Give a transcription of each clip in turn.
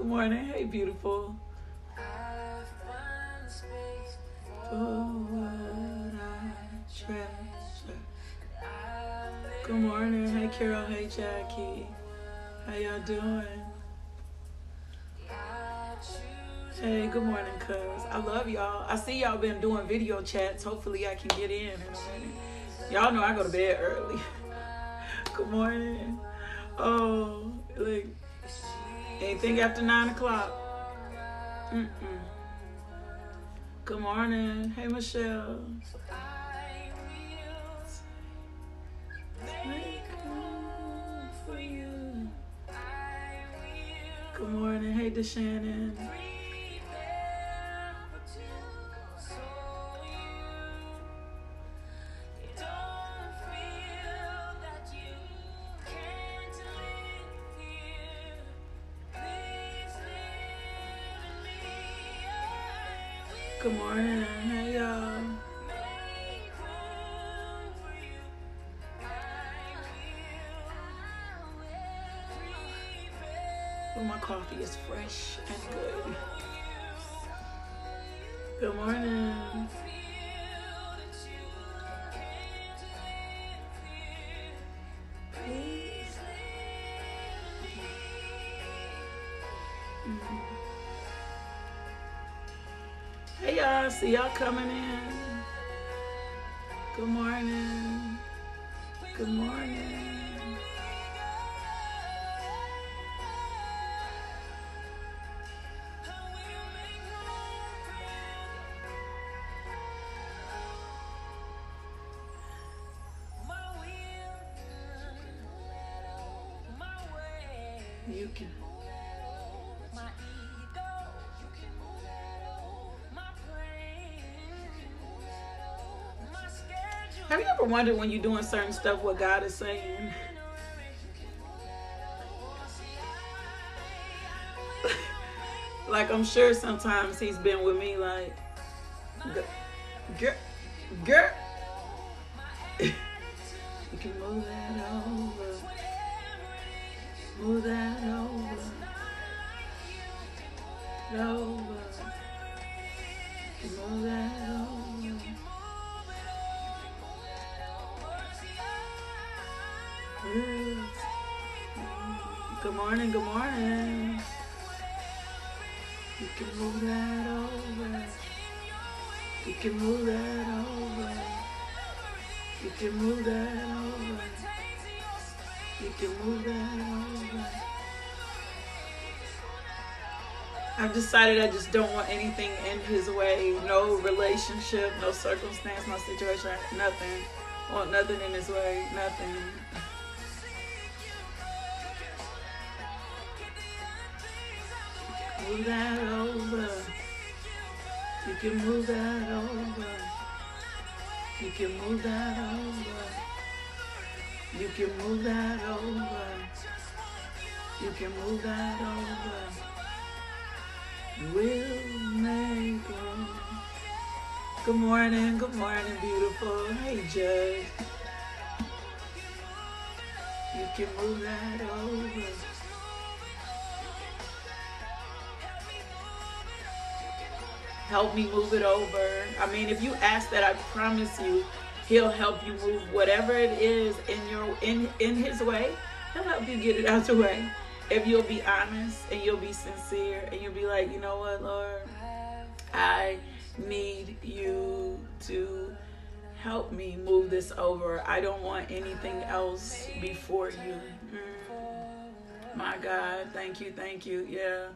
Good morning. Hey, beautiful. Good morning. Hey, Carol. Hey, Jackie. How y'all doing? Hey, good morning, cuz. I love y'all. I see y'all been doing video chats. Hopefully, I can get in in. Y'all know I go to bed early. good morning. Oh, like anything after nine o'clock. Mm-mm. Good morning. Hey, Michelle. Good morning. Hey, DeShannon. Good morning. Hey, y'all. Oh, my coffee is fresh and good. Good morning. See y'all coming in. Good morning. Good morning. You when you're doing certain stuff what God is saying? like I'm sure sometimes He's been with me, like, girl, girl, decided I just don't want anything in his way. No relationship, no circumstance, no situation, nothing. Want nothing in his way, nothing. move that over. You can move that over. You can move that over. You can move that over. You can move that over. We'll make room. Good morning, good morning, beautiful. Hey, Judge. You can move that over. help me move it over. I mean, if you ask that, I promise you, he'll help you move whatever it is in your in in his way. He'll help you get it out the way. If you'll be honest and you'll be sincere and you'll be like, you know what, Lord, I need you to help me move this over. I don't want anything else before you. Mm. My God, thank you, thank you. Yeah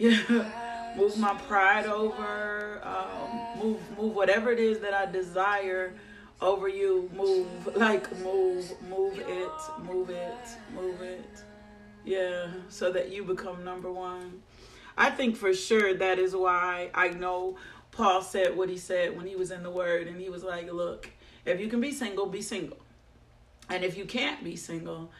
yeah, move my pride over, um, move move whatever it is that I desire over you. Move like move, move it, move it, move it. Yeah, so that you become number one. I think for sure that is why I know Paul said what he said when he was in the Word, and he was like, "Look, if you can be single, be single, and if you can't be single."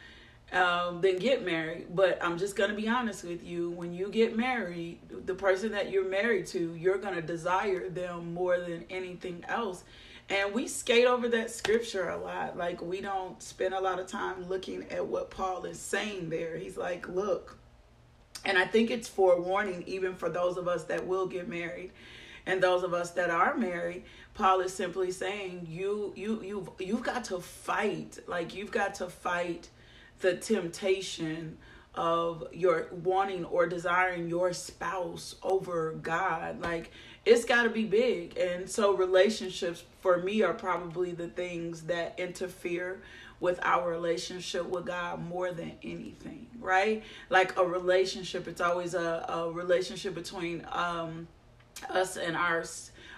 Um, then get married. But I'm just gonna be honest with you. When you get married, the person that you're married to, you're gonna desire them more than anything else. And we skate over that scripture a lot. Like we don't spend a lot of time looking at what Paul is saying there. He's like, look, and I think it's forewarning even for those of us that will get married and those of us that are married paul is simply saying you you you've you've got to fight like you've got to fight the temptation of your wanting or desiring your spouse over god like it's got to be big and so relationships for me are probably the things that interfere with our relationship with God more than anything, right? Like a relationship, it's always a, a relationship between um, us and our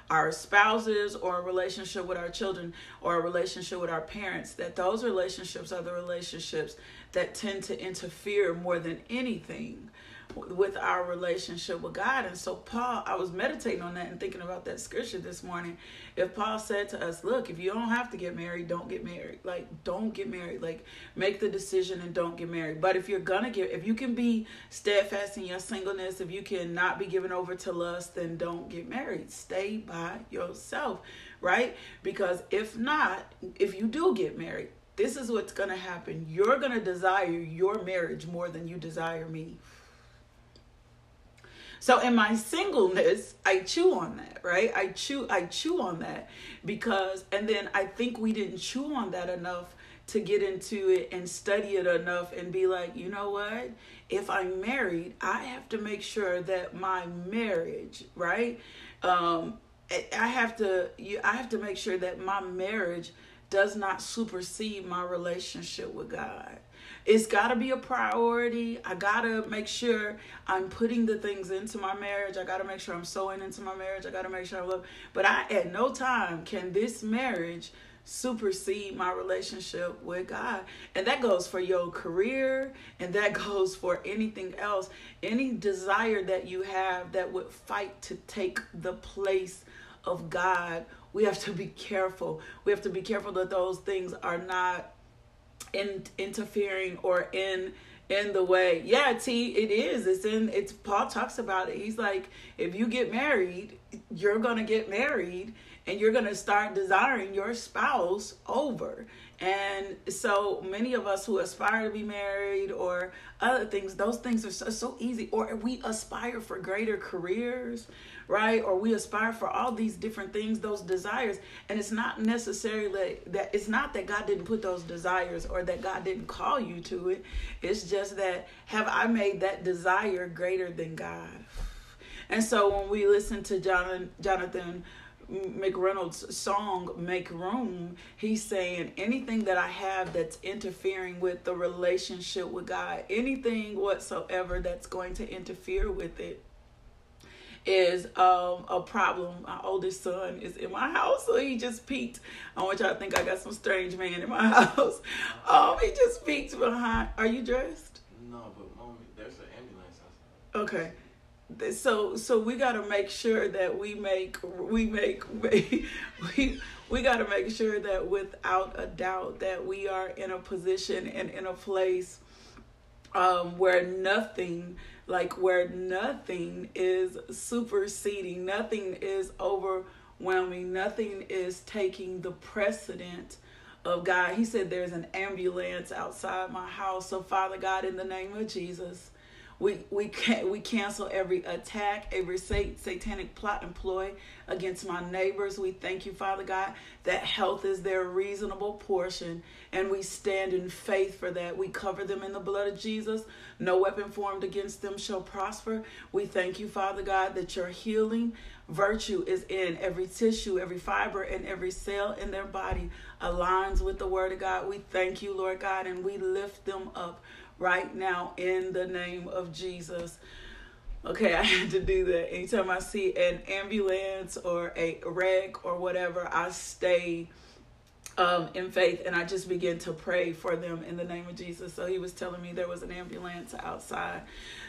our spouses or a relationship with our children or a relationship with our parents that those relationships are the relationships that tend to interfere more than anything with our relationship with God. And so, Paul, I was meditating on that and thinking about that scripture this morning. If Paul said to us, Look, if you don't have to get married, don't get married. Like, don't get married. Like, make the decision and don't get married. But if you're gonna get, if you can be steadfast in your singleness, if you can not be given over to lust, then don't get married. Stay by yourself, right? Because if not, if you do get married, this is what's gonna happen. You're gonna desire your marriage more than you desire me. So in my singleness, I chew on that, right? I chew I chew on that because and then I think we didn't chew on that enough to get into it and study it enough and be like, you know what? If I'm married, I have to make sure that my marriage, right? Um, I have to you I have to make sure that my marriage does not supersede my relationship with God. It's got to be a priority. I got to make sure I'm putting the things into my marriage. I got to make sure I'm sowing into my marriage. I got to make sure I love. But I at no time can this marriage supersede my relationship with God. And that goes for your career and that goes for anything else. Any desire that you have that would fight to take the place of God, we have to be careful. We have to be careful that those things are not in interfering or in in the way. Yeah t it is. It's in it's paul talks about it. He's like if you get married you're gonna get married and you're gonna start desiring your spouse over. And so many of us who aspire to be married or other things those things are so, so easy. Or we aspire for greater careers right? Or we aspire for all these different things, those desires. And it's not necessarily that it's not that God didn't put those desires or that God didn't call you to it. It's just that have I made that desire greater than God? And so when we listen to Jonathan, Jonathan McReynolds' song Make Room, he's saying anything that I have that's interfering with the relationship with God, anything whatsoever that's going to interfere with it, is um, a problem. My oldest son is in my house, so he just peeked. I want y'all to think I got some strange man in my house. Um, he just peeked behind. Are you dressed? No, but mommy, there's an ambulance outside. Okay so so we got to make sure that we make we make we we got to make sure that without a doubt that we are in a position and in a place um, where nothing like where nothing is superseding, nothing is overwhelming, nothing is taking the precedent of God. He said there's an ambulance outside my house. So Father God, in the name of Jesus, we we can we cancel every attack, every sat- satanic plot and against my neighbors. We thank you, Father God, that health is their reasonable portion, and we stand in faith for that. We cover them in the blood of Jesus. No weapon formed against them shall prosper. We thank you, Father God, that your healing virtue is in every tissue, every fiber, and every cell in their body aligns with the word of God. We thank you, Lord God, and we lift them up right now in the name of Jesus. Okay, I had to do that. Anytime I see an ambulance or a wreck or whatever, I stay um, in faith, and I just began to pray for them in the name of Jesus. So he was telling me there was an ambulance outside.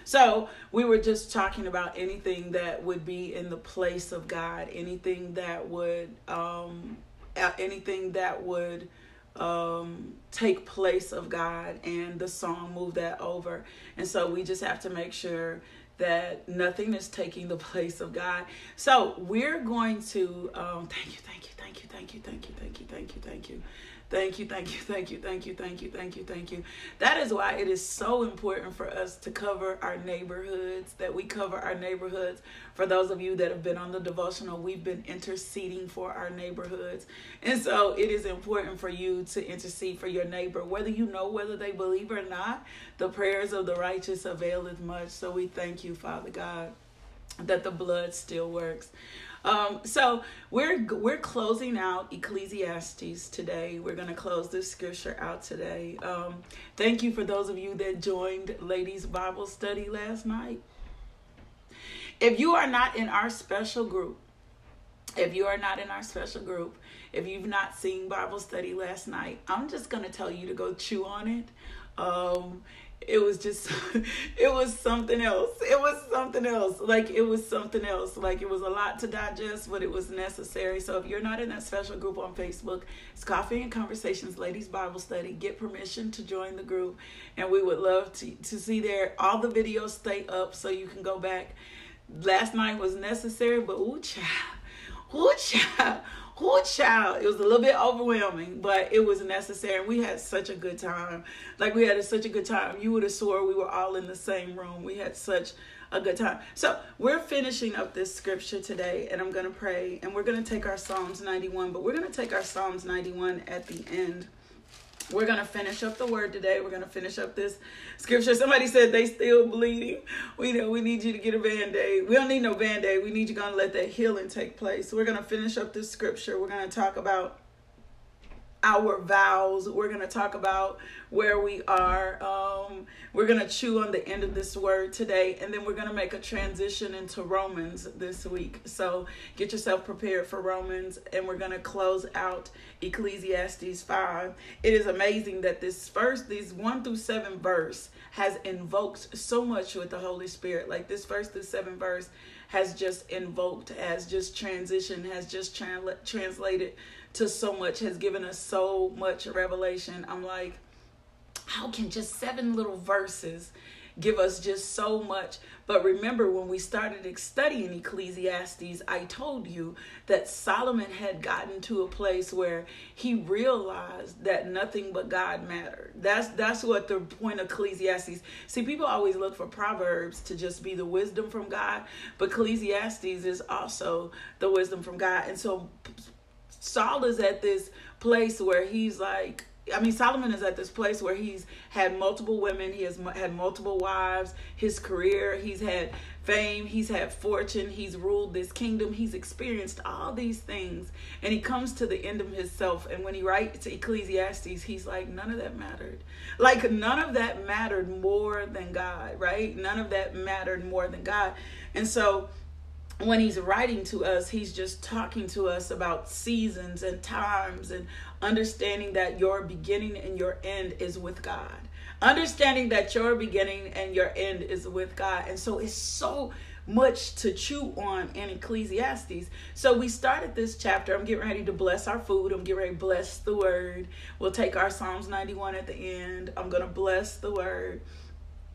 So we were just talking about anything that would be in the place of God, anything that would, um, anything that would um, take place of God, and the song moved that over. And so we just have to make sure that nothing is taking the place of God. So we're going to um, thank you, thank you, thank you, thank you, thank you, thank you, thank you, thank you. Thank you, thank you, thank you, thank you, thank you, thank you, thank you. That is why it is so important for us to cover our neighborhoods, that we cover our neighborhoods. For those of you that have been on the devotional, we've been interceding for our neighborhoods. And so it is important for you to intercede for your neighbor, whether you know whether they believe or not. The prayers of the righteous availeth much. So we thank you, Father God, that the blood still works. Um, so we're we're closing out Ecclesiastes today. We're going to close this scripture out today. Um, thank you for those of you that joined Ladies Bible Study last night. If you are not in our special group, if you are not in our special group, if you've not seen Bible study last night, I'm just going to tell you to go chew on it. Um, it was just it was something else. It was something else. Like it was something else. Like it was a lot to digest but it was necessary. So if you're not in that special group on facebook it's coffee and conversations ladies bible study. Get permission to join the group and we would love to, to see there all the videos stay up so you can go back. Last night was necessary but ooh child ooh child whoo child. It was a little bit overwhelming but it was necessary. We had such a good time. Like we had such a good time. You would have swore we were all in the same room. We had such a good time. So we're finishing up this scripture today and i'm to pray and we're to take our psalms 91 but we're to take our psalms 91 at the end we're going to finish up the word today. We're going to finish up this scripture. Somebody said they still bleeding. We know we need you to get a band-aid. We don't need no band-aid. We need you going to let that healing take place. We're going to finish up this scripture. We're going to talk about our vows. We're going to talk about where we are. Um, we're going to chew on the end of this word today, and then we're going to make a transition into Romans this week. So get yourself prepared for Romans, and we're going to close out Ecclesiastes 5. It is amazing that this first, these 1 through 7 verse has invoked so much with the Holy Spirit. Like this first through 7 verse has just invoked, has just transitioned, has just transla- translated to so much, has given us so much revelation. I'm like, how can just seven little verses give us just so much? But remember, when we started studying Ecclesiastes, I told you that Solomon had gotten to a place where he realized that nothing but God mattered. That's that's what the point of Ecclesiastes. See, people always look for Proverbs to just be the wisdom from God, but Ecclesiastes is also the wisdom from God. And so Saul is at this place where he's like, I mean, Solomon is at this place where he's had multiple women, he has had multiple wives, his career, he's had fame, he's had fortune, he's ruled this kingdom, he's experienced all these things, and he comes to the end of himself. And when he writes Ecclesiastes, he's like, none of that mattered. Like, none of that mattered more than God, right? None of that mattered more than God. And so, when he's writing to us, he's just talking to us about seasons and times and understanding that your beginning and your end is with God. Understanding that your beginning and your end is with God. And so it's so much to chew on in Ecclesiastes. So we started this chapter. I'm getting ready to bless our food. I'm getting ready to bless the word. We'll take our Psalms 91 at the end. I'm going to bless the word.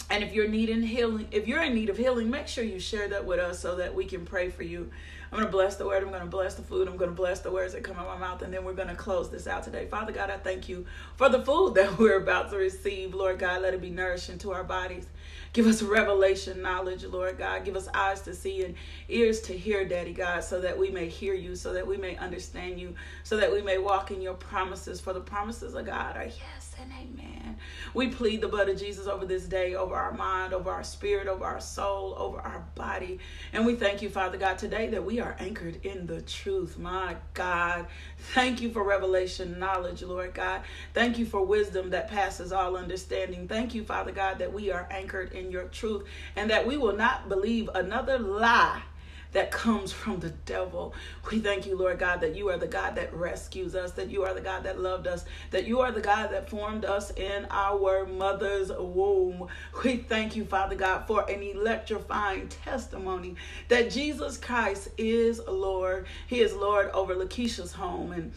And if you're needing healing, if you're in need of healing, make sure you share that with us so that we can pray for you. I'm going to bless the word. I'm going to bless the food. I'm going to bless the words that come out of my mouth. And then we're going to close this out today. Father God, I thank you for the food that we're about to receive. Lord God, let it be nourishing to our bodies. Give us revelation knowledge, Lord God. Give us eyes to see and ears to hear, Daddy God, so that we may hear you, so that we may understand you, so that we may walk in your promises. For the promises of God are yes and amen. We plead the blood of Jesus over this day, over our mind, over our spirit, over our soul, over our body. And we thank you, Father God, today that we are anchored in the truth. My God, thank you for revelation knowledge, Lord God. Thank you for wisdom that passes all understanding. Thank you, Father God, that we are anchored in your truth and that we will not believe another lie that comes from the devil. We thank you, Lord God, that you are the God that rescues us, that you are the God that loved us, that you are the God that formed us in our mother's womb. We thank you, Father God, for an electrifying testimony that Jesus Christ is Lord. He is Lord over Lakeisha's home and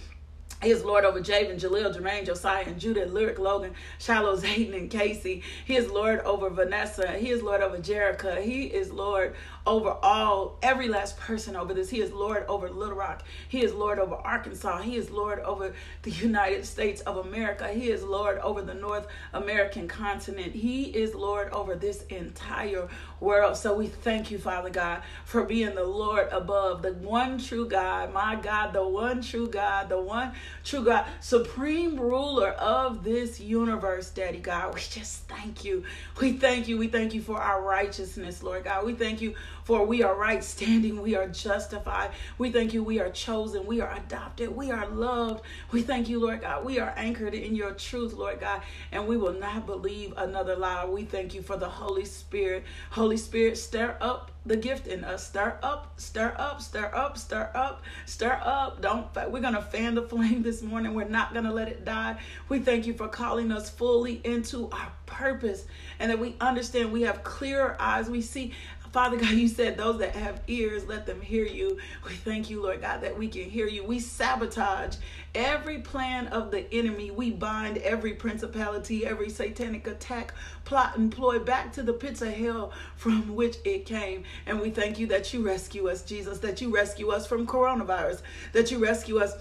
he is Lord over Javen, Jaleel, Jermaine, Josiah, and Judah, Lyric, Logan, Shiloh, Zayden, and Casey. He is Lord over Vanessa. He is Lord over Jerica. He is Lord over all, every last person over this. He is Lord over Little Rock. He is Lord over Arkansas. He is Lord over the United States of America. He is Lord over the North American continent. He is Lord over this entire world. So we thank you, Father God, for being the Lord above, the one true God, my God, the one true God, the one true God, supreme ruler of this universe, Daddy God. We just thank you. We thank you. We thank you for our righteousness, Lord God. We thank you for we are right standing, we are justified. We thank you, we are chosen, we are adopted, we are loved. We thank you, Lord God, we are anchored in your truth, Lord God, and we will not believe another lie. We thank you for the Holy Spirit. Holy Spirit, stir up the gift in us. Stir up, stir up, stir up, stir up, stir up. Don't we're gonna fan the flame this morning. We're not gonna let it die. We thank you for calling us fully into our purpose and that we understand we have clearer eyes. We see Father God, you said those that have ears, let them hear you. We thank you, Lord God, that we can hear you. We sabotage every plan of the enemy. We bind every principality, every satanic attack, plot, and ploy back to the pits of hell from which it came. And we thank you that you rescue us, Jesus, that you rescue us from coronavirus, that you rescue us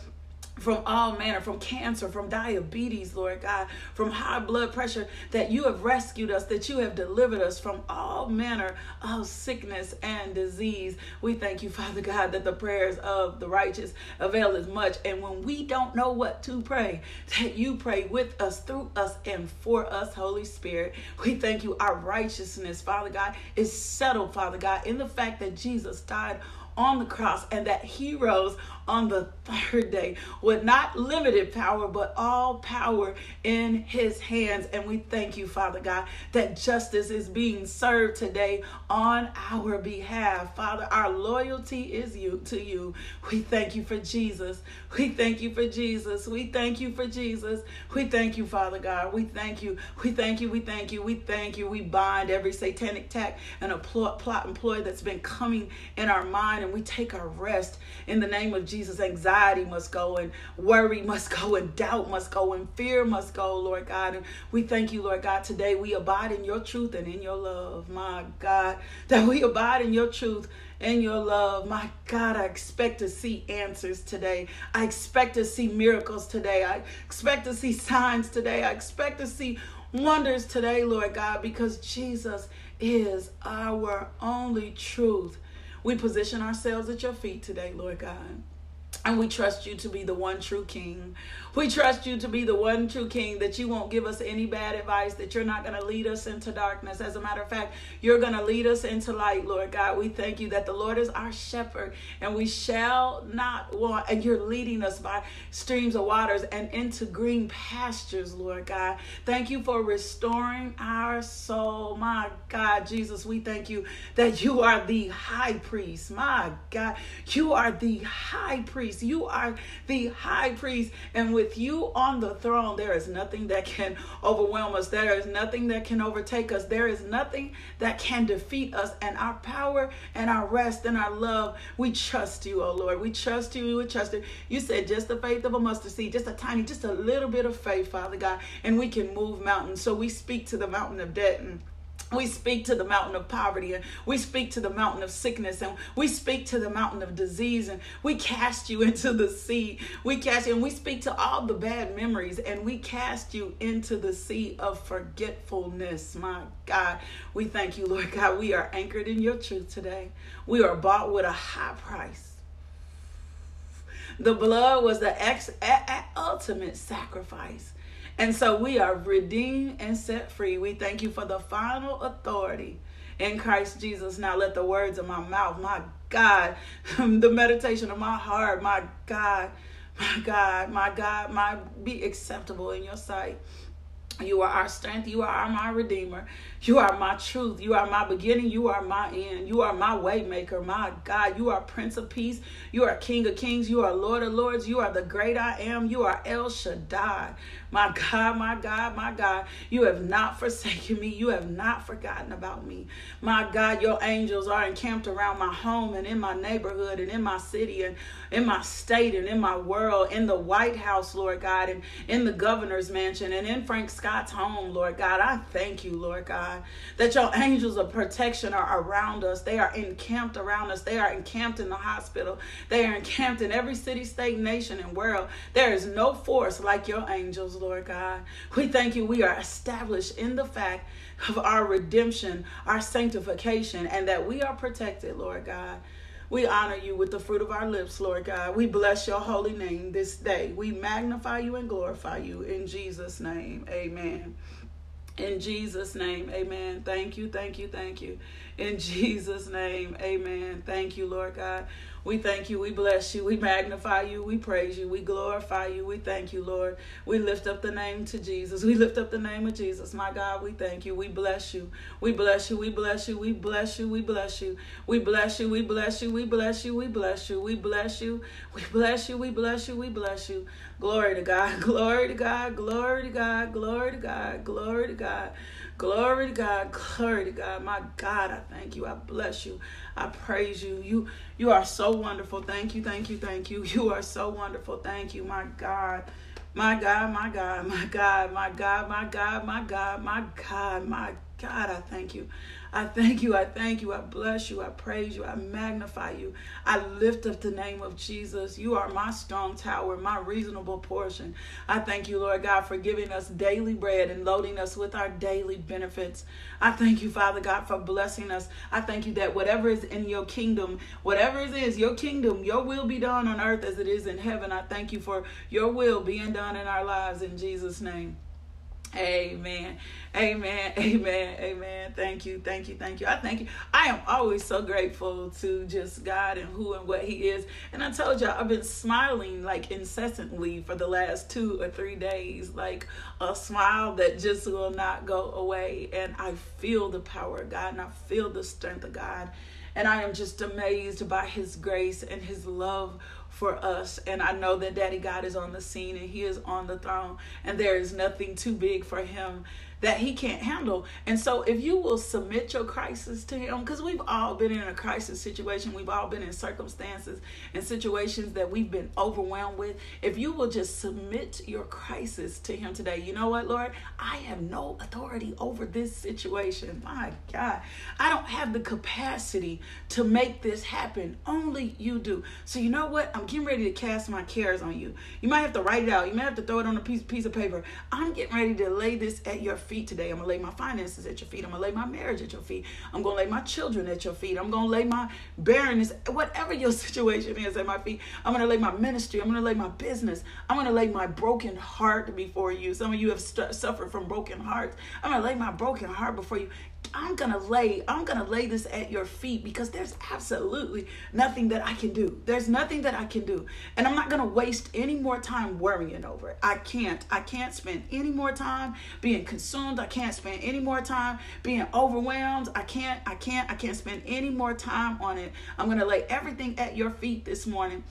from all manner, from cancer, from diabetes, Lord God, from high blood pressure, that you have rescued us, that you have delivered us from all manner of sickness and disease. We thank you, Father God, that the prayers of the righteous avail as much. And when we don't know what to pray, that you pray with us, through us, and for us, Holy Spirit. We thank you. Our righteousness, Father God, is settled, Father God, in the fact that Jesus died on the cross and that he rose on the third day with not limited power, but all power in his hands. And we thank you, Father God, that justice is being served today on our behalf. Father, our loyalty is you to you. We thank you for Jesus. We thank you for Jesus. We thank you for Jesus. We thank you, Father God. We thank you. We thank you. We thank you. We thank you. We bind every satanic attack and a plot, plot and that's been coming in our mind, and we take our rest in the name of Jesus. Anxiety must go, and worry must go, and doubt must go, and fear must go, Lord God. And we thank you, Lord God. Today we abide in your truth and in your love, my God, that we abide in your truth and your love. My God, I expect to see answers today. I expect to see miracles today. I expect to see signs today. I expect to see wonders today, Lord God, because Jesus is our only truth. We position ourselves at your feet today, Lord God. And we trust you to be the one true King. We trust you to be the one true King, that you won't give us any bad advice, that you're not going to lead us into darkness. As a matter of fact, you're going to lead us into light, Lord God. We thank you that the Lord is our shepherd and we shall not want. And you're leading us by streams of waters and into green pastures, Lord God. Thank you for restoring our soul. My God, Jesus, we thank you that you are the high priest. My God, you are the high priest. You are the high priest. And with you on the throne, there is nothing that can overwhelm us. There is nothing that can overtake us. There is nothing that can defeat us. And our power and our rest and our love, we trust you, oh Lord. We trust you. We trust you. You said just the faith of a mustard seed, just a tiny, just a little bit of faith, Father God, and we can move mountains. So we speak to the mountain of debt and we speak to the mountain of poverty and we speak to the mountain of sickness and we speak to the mountain of disease and we cast you into the sea. We cast you and we speak to all the bad memories and we cast you into the sea of forgetfulness. My God, we thank you, Lord God. We are anchored in your truth today. We are bought with a high price. The blood was the ex- ultimate sacrifice and so we are redeemed and set free. We thank you for the final authority in Christ Jesus. Now let the words of my mouth, my God, the meditation of my heart, my God, my God, my God, my be acceptable in your sight. You are our strength. You are my redeemer. You are my truth. You are my beginning. You are my end. You are my waymaker. My God, you are Prince of Peace. You are King of Kings. You are Lord of Lords. You are the great I am. You are El Shaddai. My God, my God, my God, you have not forsaken me. You have not forgotten about me. My God, your angels are encamped around my home and in my neighborhood and in my city and in my state and in my world, in the White House, Lord God, and in the governor's mansion and in Frank Scott's home, Lord God. I thank you, Lord God, that your angels of protection are around us. They are encamped around us. They are encamped in the hospital. They are encamped in every city, state, nation, and world. There is no force like your angels, Lord God. We thank you. We are established in the fact of our redemption, our sanctification, and that we are protected, Lord God. We honor you with the fruit of our lips, Lord God. We bless your holy name this day. We magnify you and glorify you in Jesus' name. Amen. In Jesus' name, amen. Thank you, thank you, thank you. In Jesus' name, amen. Thank you, Lord God. We thank you, we bless you, we magnify you, we praise you, we glorify you, we thank you, Lord. We lift up the name to Jesus. We lift up the name of Jesus. My God, we thank you. We bless you. We bless you. We bless you. We bless you. We bless you. We bless you. We bless you. We bless you. We bless you. We bless you. We bless you. We bless you. We bless you. Glory to God. Glory to God. Glory to God. Glory to God. Glory to God. Glory to God. Glory to God. My God, I thank you. I bless you. I praise you. You you are so wonderful. Thank you. Thank you. Thank you. You are so wonderful. Thank you. My God. My God, my God, my God, my God, my God, my God, my God, my God, I thank you. I thank you. I thank you. I bless you. I praise you. I magnify you. I lift up the name of Jesus. You are my strong tower, my reasonable portion. I thank you, Lord God, for giving us daily bread and loading us with our daily benefits. I thank you, Father God, for blessing us. I thank you that whatever is in your kingdom, whatever it is, your kingdom, your will be done on earth as it is in heaven. I thank you for your will being done in our lives in Jesus' name. Amen. Amen. Amen. Amen. Thank you. Thank you. Thank you. I thank you. I am always so grateful to just God and who and what He is. And I told y'all, I've been smiling like incessantly for the last two or three days, like a smile that just will not go away. And I feel the power of God and I feel the strength of God. And I am just amazed by His grace and His love for us. And I know that Daddy God is on the scene and He is on the throne, and there is nothing too big for Him that he can't handle. And so if you will submit your crisis to him, because we've all been in a crisis situation, we've all been in circumstances and situations that we've been overwhelmed with. If you will just submit your crisis to him today, you know what, Lord? I have no authority over this situation. My God, I don't have the capacity to make this happen. Only you do. So you know what? I'm getting ready to cast my cares on you. You might have to write it out. You might have to throw it on a piece, piece of paper. I'm getting ready to lay this at your feet feet today. I'm going to lay my finances at your feet. I'm going to lay my marriage at your feet. I'm going to lay my children at your feet. I'm going to lay my barrenness, whatever your situation is at my feet. I'm going to lay my ministry. I'm going to lay my business. I'm going to lay my broken heart before you. Some of you have st- suffered from broken hearts. I'm going to lay my broken heart before you. I'm gonna lay, I'm gonna lay this at your feet because there's absolutely nothing that I can do. There's nothing that I can do. And I'm not gonna waste any more time worrying over it. I can't. I can't spend any more time being consumed. I can't spend any more time being overwhelmed. I can't, I can't, I can't spend any more time on it. I'm gonna lay everything at your feet this morning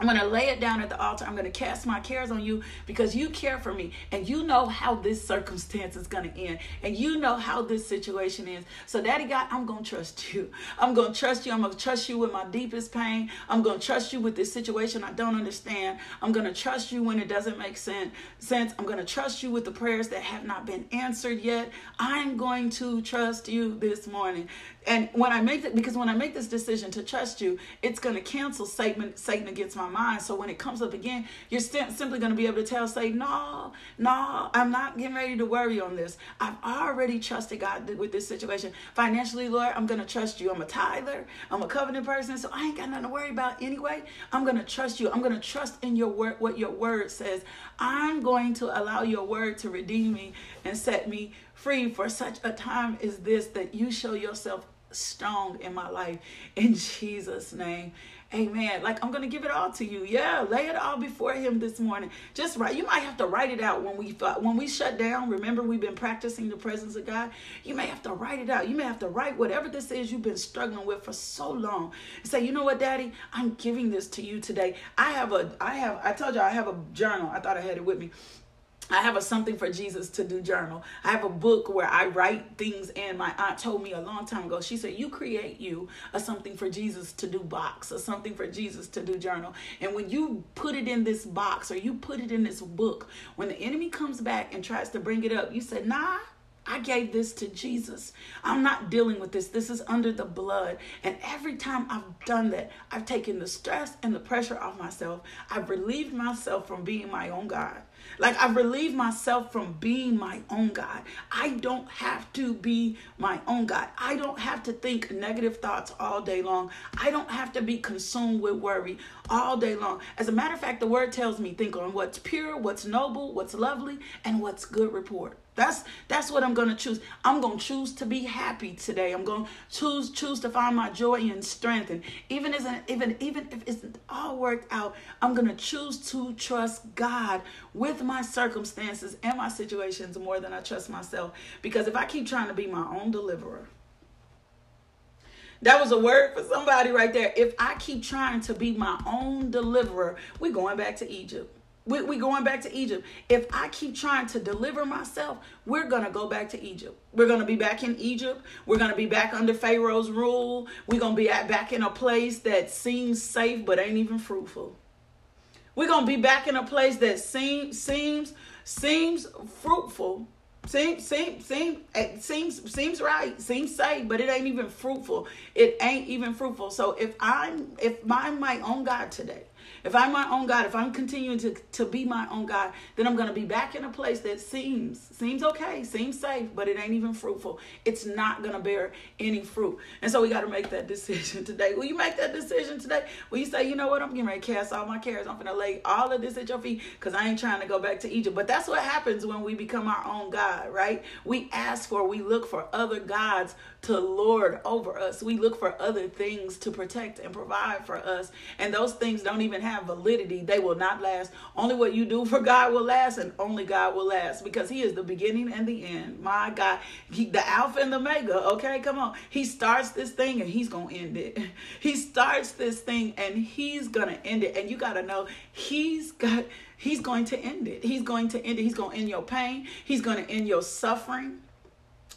I'm going to lay it down at the altar. I'm going to cast my cares on you because you care for me and you know how this circumstance is going to end and you know how this situation is. So, Daddy God, I'm going to trust you. I'm going to trust you. I'm going to trust you with my deepest pain. I'm going to trust you with this situation I don't understand. I'm going to trust you when it doesn't make sense. I'm going to trust you with the prayers that have not been answered yet. I'm going to trust you this morning. And when I make it, because when I make this decision to trust you, it's going to cancel Satan, Satan against my mind. So when it comes up again, you're st- simply going to be able to tell Satan, no, no, I'm not getting ready to worry on this. I've already trusted God with this situation. Financially, Lord, I'm going to trust you. I'm a tither. I'm a covenant person. So I ain't got nothing to worry about anyway. I'm going to trust you. I'm going to trust in your word, what your word says. I'm going to allow your word to redeem me and set me free for such a time as this that you show yourself strong in my life in Jesus' name. Amen. Like I'm gonna give it all to you. Yeah, lay it all before Him this morning. Just write. You might have to write it out when we when we shut down. Remember, we've been practicing the presence of God. You may have to write it out. You may have to write whatever this is you've been struggling with for so long. Say, you know what, Daddy, I'm giving this to you today. I have a, I have, I told you I have a journal. I thought I had it with me. I have a something for Jesus to do journal. I have a book where I write things in. My aunt told me a long time ago. She said, "You create you a something for Jesus to do box, a something for Jesus to do journal." And when you put it in this box or you put it in this book, when the enemy comes back and tries to bring it up, you said, "Nah, I gave this to Jesus. I'm not dealing with this. This is under the blood. And every time I've done that, I've taken the stress and the pressure off myself. I've relieved myself from being my own God. Like I've relieved myself from being my own God. I don't have to be my own God. I don't have to think negative thoughts all day long. I don't have to be consumed with worry all day long. As a matter of fact, the word tells me think on what's pure, what's noble, what's lovely, and what's good report. That's that's what I'm gonna choose. I'm gonna choose to be happy today. I'm gonna choose choose to find my joy and strength. And even as an, even even if it's all worked out, I'm gonna choose to trust God with my circumstances and my situations more than I trust myself. Because if I keep trying to be my own deliverer, that was a word for somebody right there. If I keep trying to be my own deliverer, we're going back to Egypt. We, we going back to Egypt. If I keep trying to deliver myself, we're going to go back to Egypt. We're going to be back in Egypt. We're going to be back under Pharaoh's rule. We're going to be at, back in a place that seems safe but ain't even fruitful. We're going to be back in a place that seems seems seems fruitful. Seems seems seems eh, seems seems right, seems safe, but it ain't even fruitful. It ain't even fruitful. So if I'm if I'm my own God today, if I'm my own God, if I'm continuing to, to be my own God, then I'm going to be back in a place that seems seems okay, seems safe, but it ain't even fruitful. It's not going to bear any fruit. And so we got to make that decision today. Will you make that decision today? Will you say, you know what, I'm getting ready to cast all my cares. I'm going to lay all of this at your feet because I ain't trying to go back to Egypt. But that's what happens when we become our own God, right? We ask for, we look for other gods to lord over us. We look for other things to protect and provide for us. And those things don't even have validity. They will not last. Only what you do for God will last, and only God will last because He is the beginning and the end. My God, he, the Alpha and the Omega. Okay, come on. He starts this thing and He's going to end it. He starts this thing and He's going to end it. And you got to know He's got. He's going to end it. He's going to end it. He's going to end your pain. He's going to end your suffering.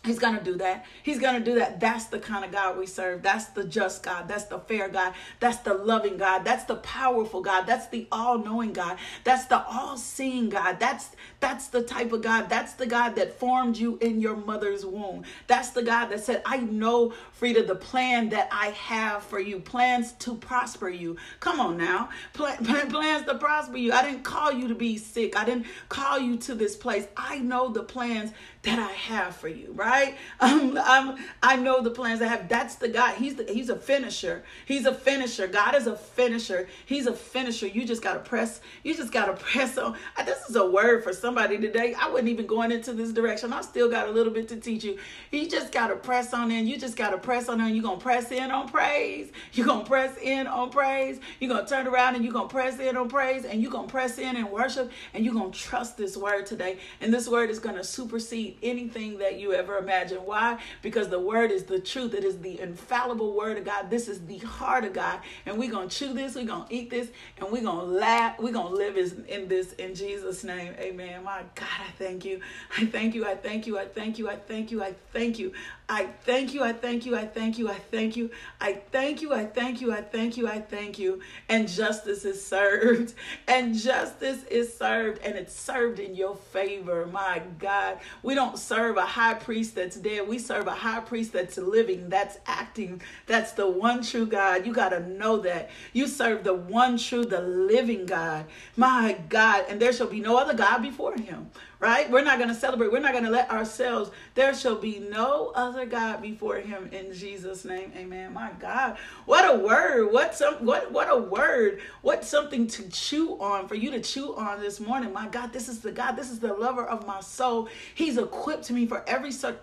He's going to do that. He's going to do that. That's the kind of God we serve. That's the just God. That's the fair God. That's the loving God. That's the powerful God. That's the all-knowing God. That's the all-seeing God. That's that's the type of God. That's the God that formed you in your mother's womb. That's the God that said, "I know, Frida, the plan that I have for you. Plans to prosper you." Come on now. plans to prosper you. I didn't call you to be sick. I didn't call you to this place. I know the plans that I have for you, right? Um, I'm, I know the plans I have. That's the God. He's the, he's a finisher. He's a finisher. God is a finisher. He's a finisher. You just gotta press. You just gotta press on. This is a word for somebody today. I wasn't even going into this direction. I still got a little bit to teach you. You just gotta press on in. You just gotta press on in. You're gonna press in on praise. You're gonna press in on praise. You're gonna turn around and you're gonna press in on praise. And you're gonna press in and worship. And you're gonna trust this word today. And this word is gonna supersede anything that you ever imagine. Why? Because the word is the truth. It is the infallible word of God. This is the heart of God. And we're going to chew this, we're going to eat this, and we're going to laugh. We're going to live in this in Jesus' name. Amen. My God, I thank you. I thank you. I thank you. I thank you. I thank you. I thank you. I thank you. I thank you. I thank you. I thank you. I thank you. I thank you. I thank you. I thank you. And justice is served. And justice is served. And it's served in your favor. My God. We don't serve a high priest that's dead. We serve a high priest that's living, that's acting. That's the one true God. You got to know that. You serve the one true, the living God. My God. And there shall be no other God before him right? We're not going to celebrate. We're not going to let ourselves, there shall be no other God before him in Jesus' name. Amen. My God. What a word. What some what what a word. What something to chew on for you to chew on this morning. My God, this is the God. This is the lover of my soul. He's equipped me for every such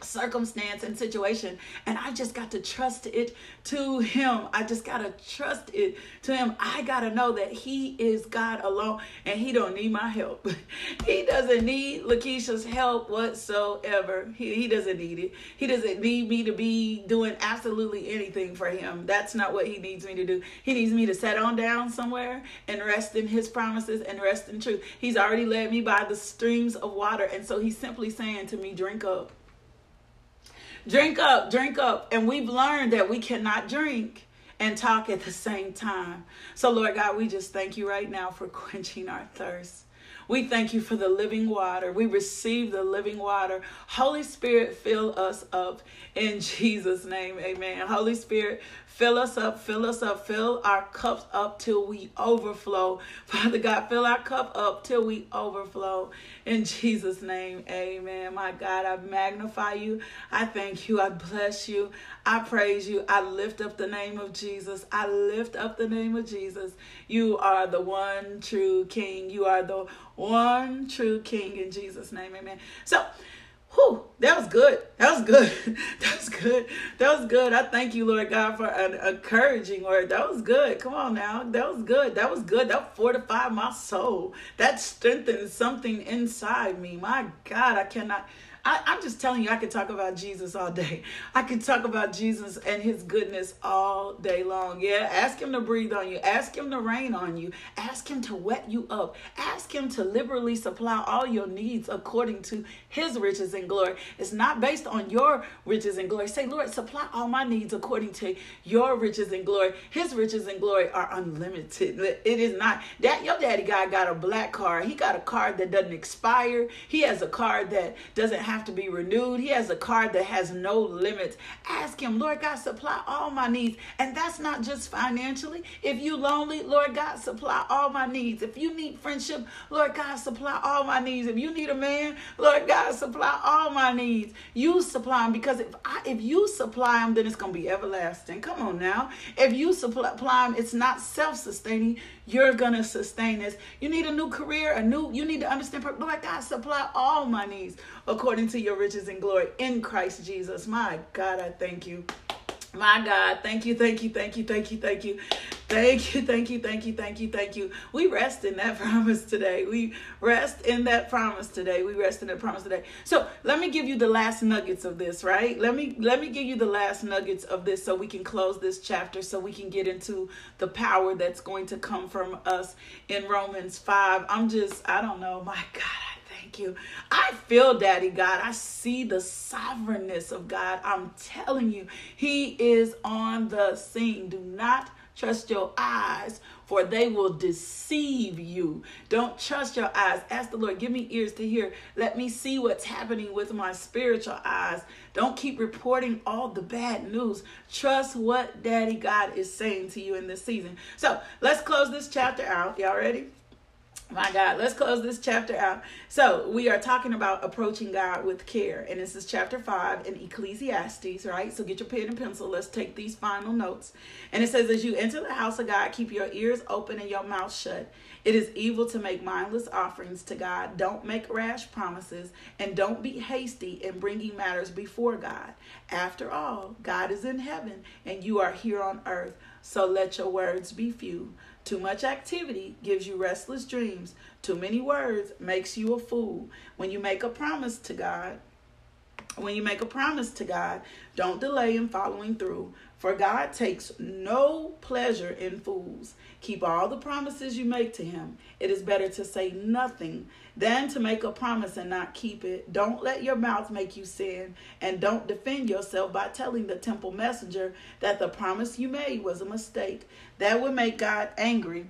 circumstance and situation and i just got to trust it to him. I just got to trust it to him. I got to know that he is god alone and he don't need my help. He doesn't need lakeisha's help whatsoever. He, he doesn't need it. He doesn't need me to be doing absolutely anything for him. That's not what he needs me to do. He needs me to set on down somewhere and rest in his promises and rest in truth. He's already led me by the streams of water and so he's simply saying to me drink up Drink up, drink up. And we've learned that we cannot drink and talk at the same time. So, Lord God, we just thank you right now for quenching our thirst. We thank you for the living water. We receive the living water. Holy Spirit, fill us up in Jesus' name. Amen. Holy Spirit, Fill us up, fill us up, fill our cups up till we overflow. Father God, fill our cup up till we overflow. In Jesus' name, amen. My God, I magnify you. I thank you. I bless you. I praise you. I lift up the name of Jesus. I lift up the name of Jesus. You are the one true King. You are the one true King in Jesus' name, amen. So, Whew, that was good. That was good. That was good. That was good. I thank you, Lord God, for an encouraging word. That was good. Come on now. That was good. That was good. That fortified my soul. That strengthened something inside me. My God, I cannot. I, am just telling you, I could talk about Jesus all day. I could talk about Jesus and his goodness all day long. Yeah, ask him to breathe on you. Ask him to rain on you. Ask him to wet you up. Ask him to liberally supply all your needs according to his riches and glory. It's not based on your riches and glory. Say, Lord, supply all my needs according to your riches and glory. His riches and glory are unlimited. It is not that your daddy guy got a black card. He got a card that doesn't expire. He has a card that doesn't have have to be renewed. He has a card that has no limits. Ask him, Lord God, supply all my needs. And that's not just financially. If you lonely, Lord God, supply all my needs. If you need friendship, Lord God, supply all my needs. If you need a man, Lord God, supply all my needs. You supply them because if I, if you supply them, then it's going to be everlasting. Come on now. If you supply them, it's not self-sustaining. You're going to sustain this. You need a new career, a new, you need to understand, Lord God, supply all my needs according to your riches and glory in Christ Jesus. My God, I thank you. My God, thank you, thank you, thank you, thank you, thank you. Thank you, thank you, thank you, thank you, thank you. We rest in that promise today. We rest in that promise today. We rest in that promise today. So let me give you the last nuggets of this, right? Let me let me give you the last nuggets of this so we can close this chapter, so we can get into the power that's going to come from us in Romans 5. I'm just, I don't know, my God. Thank you. I feel Daddy God. I see the sovereignness of God. I'm telling you, He is on the scene. Do not trust your eyes, for they will deceive you. Don't trust your eyes. Ask the Lord, give me ears to hear. Let me see what's happening with my spiritual eyes. Don't keep reporting all the bad news. Trust what Daddy God is saying to you in this season. So let's close this chapter out. Y'all ready? My God, let's close this chapter out. So, we are talking about approaching God with care, and this is chapter 5 in Ecclesiastes, right? So, get your pen and pencil. Let's take these final notes. And it says, As you enter the house of God, keep your ears open and your mouth shut. It is evil to make mindless offerings to God. Don't make rash promises, and don't be hasty in bringing matters before God. After all, God is in heaven, and you are here on earth. So, let your words be few. Too much activity gives you restless dreams. Too many words makes you a fool. When you make a promise to God, when you make a promise to God, don't delay in following through. For God takes no pleasure in fools. Keep all the promises you make to Him. It is better to say nothing than to make a promise and not keep it. Don't let your mouth make you sin, and don't defend yourself by telling the temple messenger that the promise you made was a mistake. That would make God angry,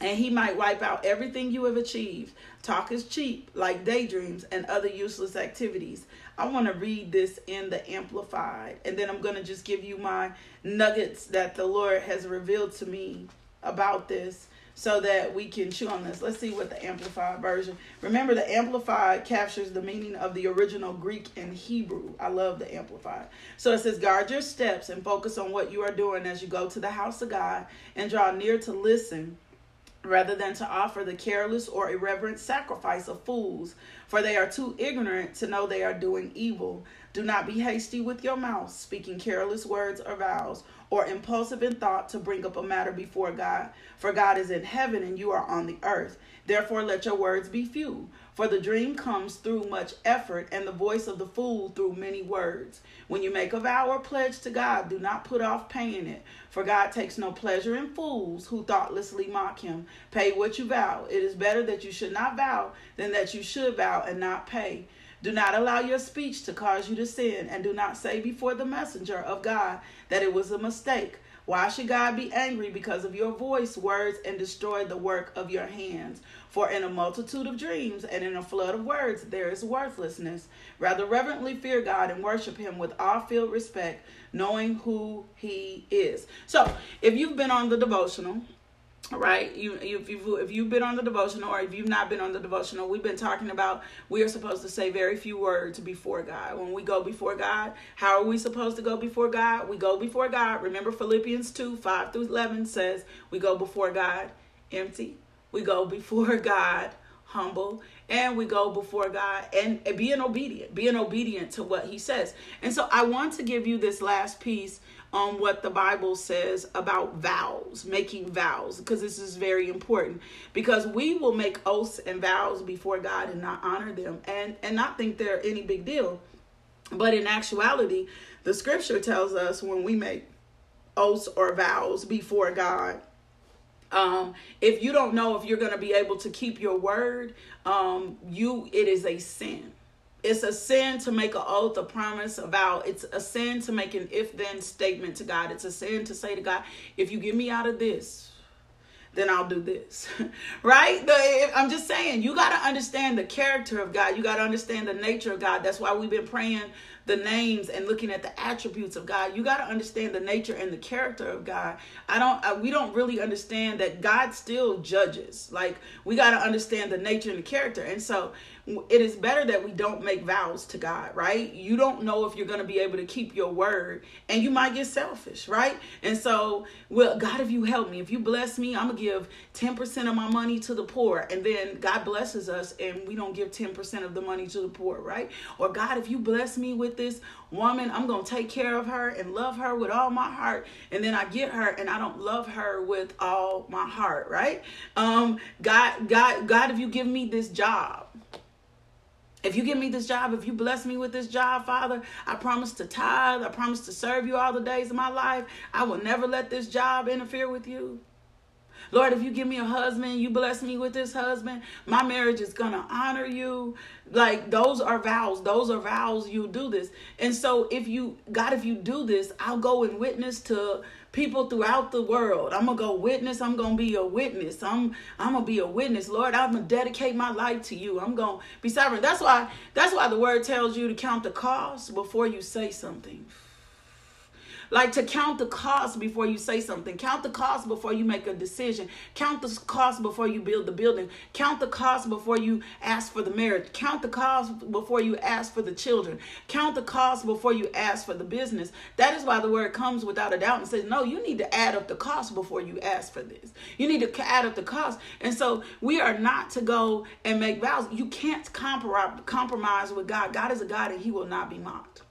and He might wipe out everything you have achieved. Talk is cheap, like daydreams and other useless activities. I want to read this in the Amplified, and then I'm going to just give you my nuggets that the Lord has revealed to me about this so that we can chew on this. Let's see what the Amplified version. Remember, the Amplified captures the meaning of the original Greek and Hebrew. I love the Amplified. So it says, Guard your steps and focus on what you are doing as you go to the house of God and draw near to listen rather than to offer the careless or irreverent sacrifice of fools, for they are too ignorant to know they are doing evil. Do not be hasty with your mouth, speaking careless words or vows, or impulsive in thought to bring up a matter before God. For God is in heaven and you are on the earth. Therefore, let your words be few. For the dream comes through much effort, and the voice of the fool through many words. When you make a vow or pledge to God, do not put off paying it, for God takes no pleasure in fools who thoughtlessly mock him. Pay what you vow. It is better that you should not vow than that you should vow and not pay. Do not allow your speech to cause you to sin, and do not say before the messenger of God that it was a mistake. Why should God be angry because of your voice, words, and destroy the work of your hands? For in a multitude of dreams and in a flood of words there is worthlessness. Rather reverently fear God and worship Him with all filled respect, knowing who He is. So, if you've been on the devotional, right you if you've if you've been on the devotional or if you've not been on the devotional we've been talking about we are supposed to say very few words before god when we go before god how are we supposed to go before god we go before god remember philippians 2 5 through 11 says we go before god empty we go before god humble and we go before god and, and being obedient being obedient to what he says and so i want to give you this last piece on what the Bible says about vows, making vows, because this is very important. Because we will make oaths and vows before God and not honor them and, and not think they're any big deal. But in actuality, the scripture tells us when we make oaths or vows before God, um, if you don't know if you're going to be able to keep your word, um, you it is a sin it's a sin to make an oath, a promise, a vow. It's a sin to make an if then statement to God. It's a sin to say to God, if you get me out of this, then I'll do this. right? The, I'm just saying, you got to understand the character of God. You got to understand the nature of God. That's why we've been praying the names and looking at the attributes of God. You got to understand the nature and the character of God. I don't I, we don't really understand that God still judges. Like we got to understand the nature and the character. And so it is better that we don't make vows to God, right? You don't know if you're going to be able to keep your word and you might get selfish, right? And so, well, God, if you help me, if you bless me, I'm going to give 10% of my money to the poor. And then God blesses us and we don't give 10% of the money to the poor, right? Or God, if you bless me with this woman, I'm going to take care of her and love her with all my heart. And then I get her and I don't love her with all my heart, right? Um, God, God, God, if you give me this job, if you give me this job, if you bless me with this job, Father, I promise to tithe. I promise to serve you all the days of my life. I will never let this job interfere with you. Lord, if you give me a husband, you bless me with this husband, my marriage is going to honor you. Like those are vows. Those are vows you do this. And so if you, God, if you do this, I'll go and witness to people throughout the world. I'm gonna go witness. I'm gonna be a witness. I'm I'm gonna be a witness. Lord, I'm gonna dedicate my life to you. I'm gonna be sovereign. That's why that's why the word tells you to count the cost before you say something. Like to count the cost before you say something. Count the cost before you make a decision. Count the cost before you build the building. Count the cost before you ask for the marriage. Count the cost before you ask for the children. Count the cost before you ask for the business. That is why the word comes without a doubt and says, no, you need to add up the cost before you ask for this. You need to add up the cost. And so we are not to go and make vows. You can't compromise with God. God is a God and he will not be mocked.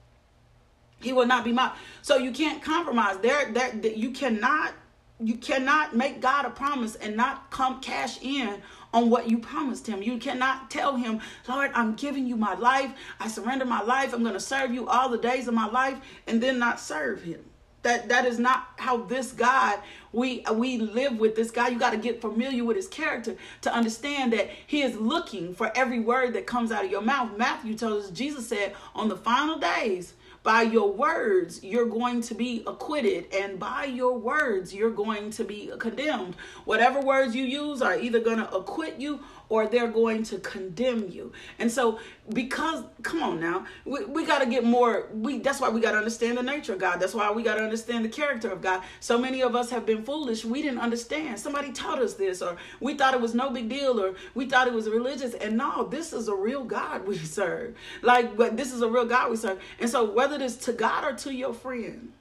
He will not be mocked. So you can't compromise. There, there, you cannot, you cannot make God a promise and not come cash in on what you promised him. You cannot tell him, Lord, I'm giving you my life. I surrender my life. I'm going to serve you all the days of my life, and then not serve him. That that is not how this God we we live with this guy. You got to get familiar with his character to understand that he is looking for every word that comes out of your mouth. Matthew tells us Jesus said, on the final days, by your words, you're going to be acquitted, and by your words, you're going to be condemned. Whatever words you use are either going to acquit you or they're going to condemn you. And so, because, come on now, we, we got to get more. We That's why we got to understand the nature of God. That's why we got to understand the character of God. So many of us have been foolish. We didn't understand. Somebody taught us this, or we thought it was no big deal, or we thought it was religious. And no, this is a real God we serve. Like, but this is a real God we serve. And so, whether it is to God or to your friend,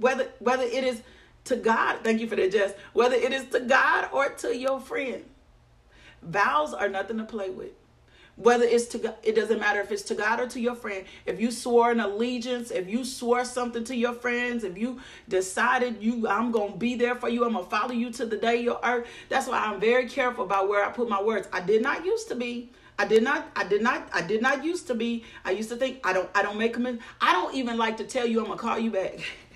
whether whether it is to God, thank you for that, Jess. Whether it is to God or to your friend, vows are nothing to play with whether it's to God, it doesn't matter if it's to God or to your friend. If you swore an allegiance, if you swore something to your friends, if you decided you I'm gonna be there for you, I'm gonna follow you to the day your earth. That's why I'm very careful about where I put my words. I did not used to be. I did not I did not I did not used to be. I used to think I don't I don't make them I don't even like to tell you I'm gonna call you back.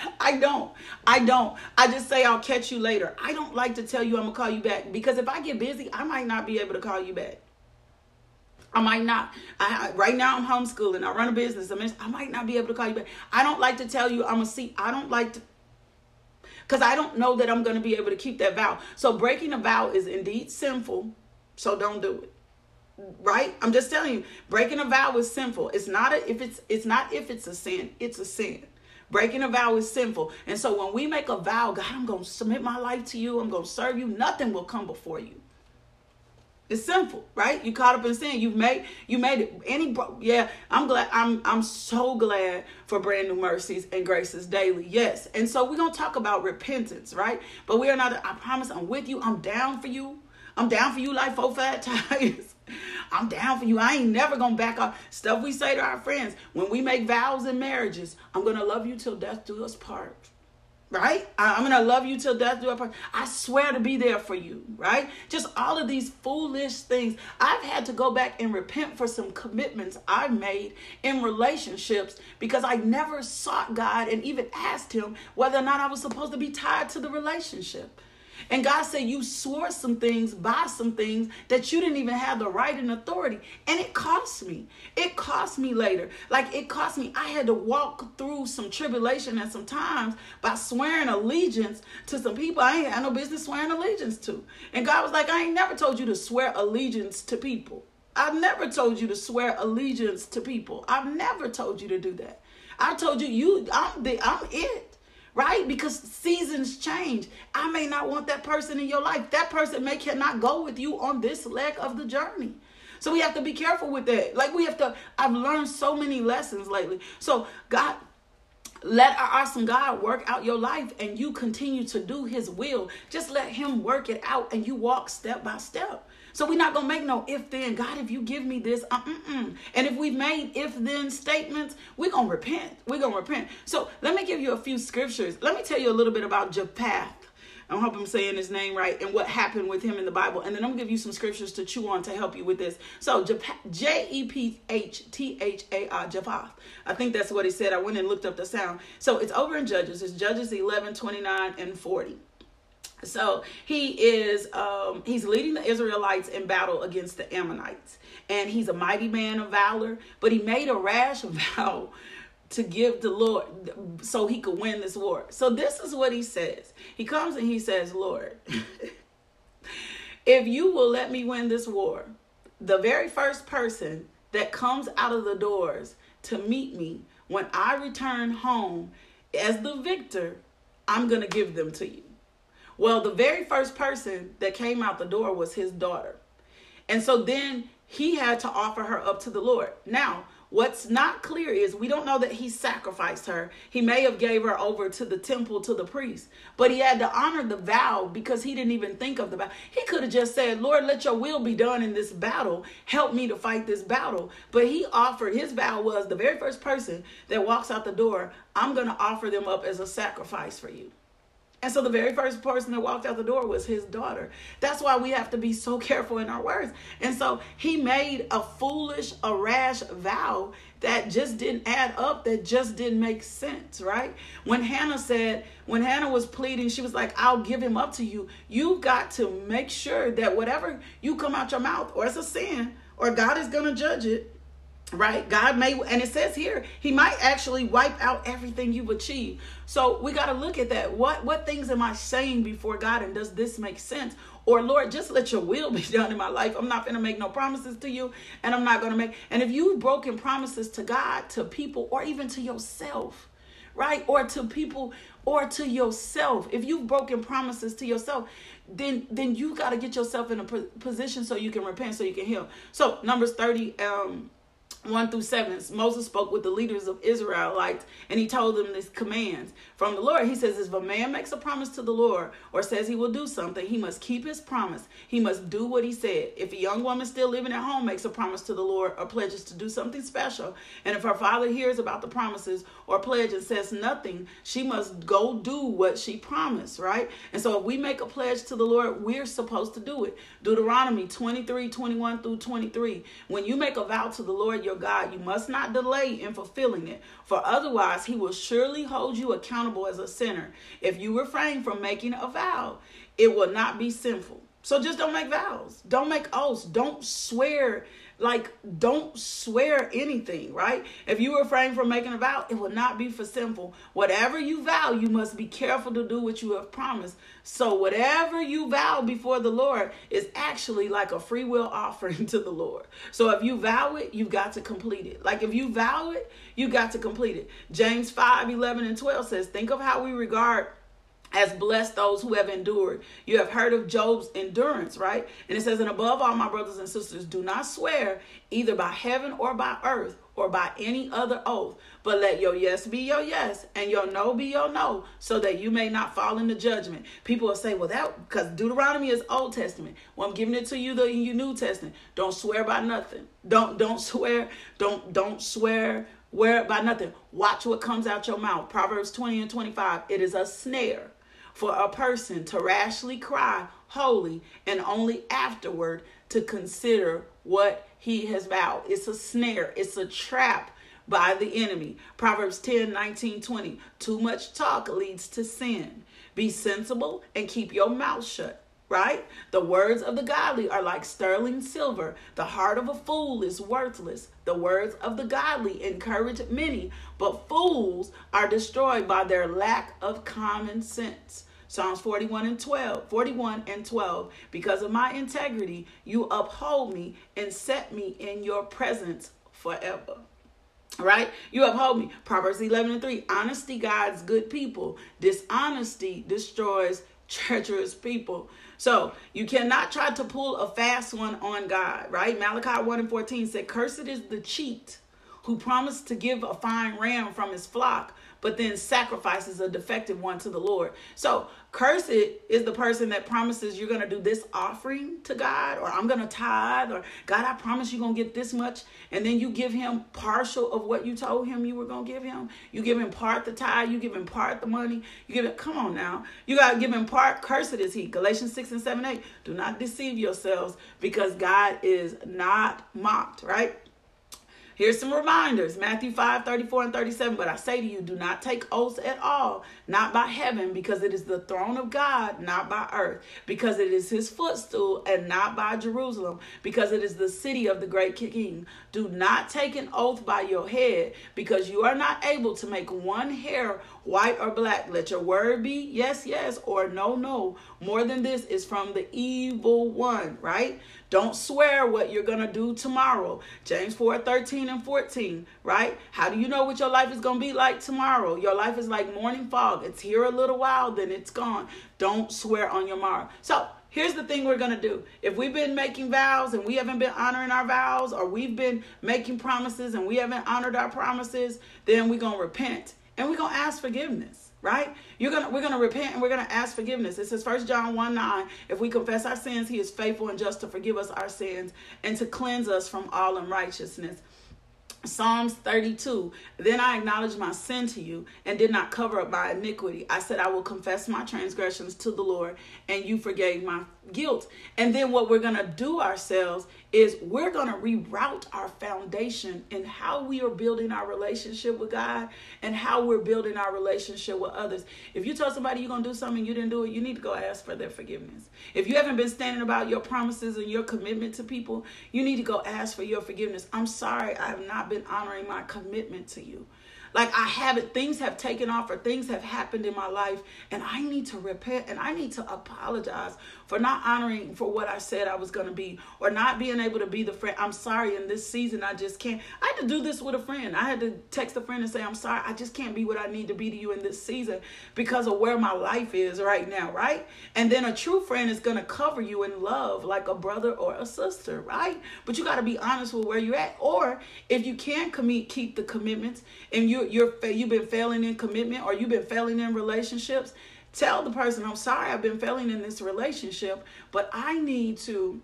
I don't. I don't. I just say I'll catch you later. I don't like to tell you I'm gonna call you back because if I get busy, I might not be able to call you back. I might not. I right now I'm homeschooling. I run a business. I might not be able to call you back. I don't like to tell you I'm a see. I don't like to because I don't know that I'm going to be able to keep that vow. So breaking a vow is indeed sinful. So don't do it. Right? I'm just telling you, breaking a vow is sinful. It's not a, if it's it's not if it's a sin. It's a sin. Breaking a vow is sinful. And so when we make a vow, God, I'm going to submit my life to you. I'm going to serve you. Nothing will come before you. It's simple, right? You caught up in sin. You've made you made it. Any bro- yeah, I'm glad. I'm I'm so glad for brand new mercies and graces daily. Yes, and so we're gonna talk about repentance, right? But we are not. I promise, I'm with you. I'm down for you. I'm down for you like four fat tires. I'm down for you. I ain't never gonna back off stuff we say to our friends when we make vows in marriages. I'm gonna love you till death do us part right? I'm gonna love you till death do us part. I swear to be there for you, right? Just all of these foolish things. I've had to go back and repent for some commitments I've made in relationships because I never sought God and even asked Him whether or not I was supposed to be tied to the relationship. And God said, You swore some things, by some things that you didn't even have the right and authority. And it cost me. It cost me later. Like it cost me. I had to walk through some tribulation and some times by swearing allegiance to some people I ain't had no business swearing allegiance to. And God was like, I ain't never told you to swear allegiance to people. I've never told you to swear allegiance to people. I've never told you to do that. I told you, you, I'm the, I'm it right? Because seasons change. I may not want that person in your life. That person may cannot go with you on this leg of the journey. So we have to be careful with that. Like we have to, I've learned so many lessons lately. So God, let our awesome God work out your life and you continue to do his will. Just let him work it out and you walk step by step. So we're not gonna make no if then. God, if you give me this, and if we've made if then statements, we're gonna repent. We're gonna repent. So let me give you a few scriptures. Let me tell you a little bit about Jephthah. I hope I'm saying his name right and what happened with him in the Bible. And then I'm gonna give you some scriptures to chew on to help you with this. So J E P H T H A R Jephthah. I think that's what he said. I went and looked up the sound. So it's over in Judges. It's Judges 11, 29, and 40. So he is um, he's leading the Israelites in battle against the Ammonites, and he's a mighty man of valor. But he made a rash vow to give the Lord so he could win this war. So this is what he says. He comes and he says, "Lord, if you will let me win this war, the very first person that comes out of the doors to meet me when I return home as the victor, I'm to give them to you." Well, the very first person that came out the door was his daughter. And so then he had to offer her up to the Lord. Now, what's not clear is we don't know that he sacrificed her. He may have gave her over to the temple to the priest, but he had to honor the vow because he didn't even think of the vow. He could have just said, "Lord, let your will be done in this battle. Help me to fight this battle." But he offered his vow was the very first person that walks out the door, I'm going to offer them up as a sacrifice for you. And so the very first person that walked out the door was his daughter. That's why we have to be so careful in our words. And so he made a foolish, a rash vow that just didn't add up, that just didn't make sense, right? When Hannah said, when Hannah was pleading, she was like, I'll give him up to you. You've got to make sure that whatever you come out your mouth, or it's a sin, or God is going to judge it, right? God may and it says here he might actually wipe out everything you've achieved so we got to look at that. What what things am i saying before god and does this make sense? Or lord just let your will be done in my life. I'm not to make no promises to you and i'm not to make and if you've broken promises to god to people or even to yourself right? Or to people or to yourself. If you've broken promises to yourself then then you got to get yourself in a position so you can repent so you can heal. So numbers 30 um 1 through 7 moses spoke with the leaders of israelites and he told them these commands from the lord. He says if a man makes a promise to the lord or says he will do something he must keep his promise. He must do what he said. If a young woman still living at home makes a promise to the lord or pledges to do something special and if her father hears about the promises or pledge and says nothing she must go do what she promised right? And so if we make a pledge to the lord we're supposed to do it. Deuteronomy 23 21 through 23 when you make a vow to the lord your God. You must not delay in fulfilling it, for otherwise he will surely hold you accountable as a sinner. If you refrain from making a vow, it will not be sinful. So just don't make vows. Don't make oaths. Don't swear like, don't swear anything, right? If you refrain from making a vow, it will not be for sinful. Whatever you vow, you must be careful to do what you have promised. So, whatever you vow before the Lord is actually like a free will offering to the Lord. So, if you vow it, you've got to complete it. Like, if you vow it, you got to complete it. James 5 11 and 12 says, Think of how we regard as blessed those who have endured. You have heard of Job's endurance, right? And it says, And above all, my brothers and sisters, do not swear either by heaven or by earth or by any other oath, but let your yes be your yes and your no be your no, so that you may not fall into judgment. People will say, Well, that because Deuteronomy is Old Testament. Well, I'm giving it to you the you New Testament. Don't swear by nothing. Don't don't swear, don't don't swear where by nothing. Watch what comes out your mouth. Proverbs 20 and 25. It is a snare for a person to rashly cry holy and only afterward to consider what he has vowed. It's a snare, it's a trap by the enemy. Proverbs 10 19 20. Too much talk leads to sin. Be sensible and keep your mouth shut right? The words of the godly are like sterling silver. The heart of a fool is worthless. The words of the godly encourage many, but fools are destroyed by their lack of common sense. Psalms 41 and 12, 41 and 12. Because of my integrity, you uphold me and set me in your presence forever. Right? You uphold me. Proverbs 11 and 3. Honesty guides good people. Dishonesty destroys treacherous people. So you cannot try to pull a fast one on God, right? Malachi 1 and 14 said, Cursed is the cheat who promised to give a fine ram from his flock, but then sacrifices a defective one to the Lord. So Cursed is the person that promises you're going to do this offering to God, or I'm going to tithe, or God, I promise you're going to get this much. And then you give him partial of what you told him you were going to give him. You give him part the tithe, you give him part the money. You give it, come on now. You got to give him part. Cursed is he. Galatians 6 and 7 8. Do not deceive yourselves because God is not mocked, right? Here's some reminders Matthew 5 34 and 37. But I say to you, do not take oaths at all, not by heaven, because it is the throne of God, not by earth, because it is his footstool, and not by Jerusalem, because it is the city of the great king. Do not take an oath by your head, because you are not able to make one hair white or black. Let your word be yes, yes, or no, no. More than this is from the evil one, right? Don't swear what you're going to do tomorrow. James 4 13 and 14, right? How do you know what your life is going to be like tomorrow? Your life is like morning fog. It's here a little while, then it's gone. Don't swear on your morrow. So, Here's the thing we're going to do. If we've been making vows and we haven't been honoring our vows, or we've been making promises and we haven't honored our promises, then we're going to repent and we're going to ask forgiveness right you're gonna we're gonna repent and we're gonna ask forgiveness it says first john 1 9 if we confess our sins he is faithful and just to forgive us our sins and to cleanse us from all unrighteousness Psalms 32. Then I acknowledged my sin to you and did not cover up my iniquity. I said, I will confess my transgressions to the Lord, and you forgave my guilt. And then what we're going to do ourselves is we're going to reroute our foundation in how we are building our relationship with God and how we're building our relationship with others. If you tell somebody you're going to do something you didn't do it, you need to go ask for their forgiveness. If you haven't been standing about your promises and your commitment to people, you need to go ask for your forgiveness. I'm sorry, I have not been honoring my commitment to you. Like I haven't, things have taken off or things have happened in my life, and I need to repent and I need to apologize for not honoring for what I said I was going to be or not being able to be the friend. I'm sorry in this season, I just can't. I had to do this with a friend. I had to text a friend and say, I'm sorry, I just can't be what I need to be to you in this season because of where my life is right now, right? And then a true friend is going to cover you in love like a brother or a sister, right? But you got to be honest with where you're at. Or if you can commit, keep the commitments and you you're you've been failing in commitment or you've been failing in relationships, tell the person, I'm sorry, I've been failing in this relationship, but I need to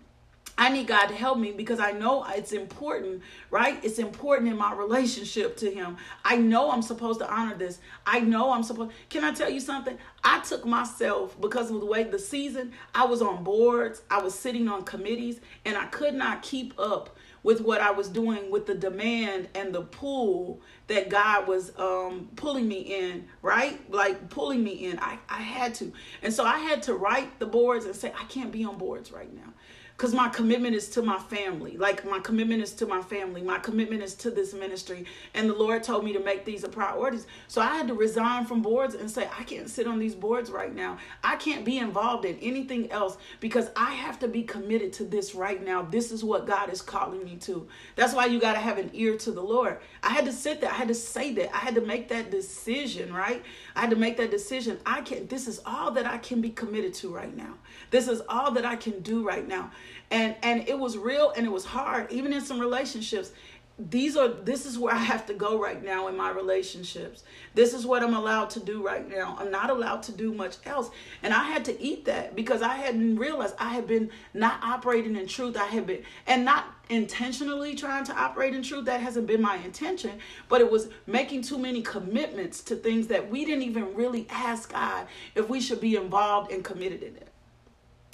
I need God to help me because I know it's important, right? It's important in my relationship to Him. I know I'm supposed to honor this. I know I'm supposed. Can I tell you something? I took myself because of the way the season, I was on boards, I was sitting on committees, and I could not keep up with what I was doing with the demand and the pull that God was um, pulling me in, right? Like pulling me in. I, I had to. And so I had to write the boards and say, I can't be on boards right now because my commitment is to my family. Like my commitment is to my family. My commitment is to this ministry. And the Lord told me to make these a priorities. So I had to resign from boards and say, I can't sit on these boards right now. I can't be involved in anything else because I have to be committed to this right now. This is what God is calling me to. That's why you got to have an ear to the Lord. I had to sit there. I had to say that. I had to make that decision, right? I had to make that decision. I can't, this is all that I can be committed to right now. This is all that I can do right now. And and it was real and it was hard even in some relationships these are this is where I have to go right now in my relationships. This is what I'm allowed to do right now. I'm not allowed to do much else. And I had to eat that because I hadn't realized I had been not operating in truth. I had been and not intentionally trying to operate in truth. That hasn't been my intention, but it was making too many commitments to things that we didn't even really ask God if we should be involved and committed in it.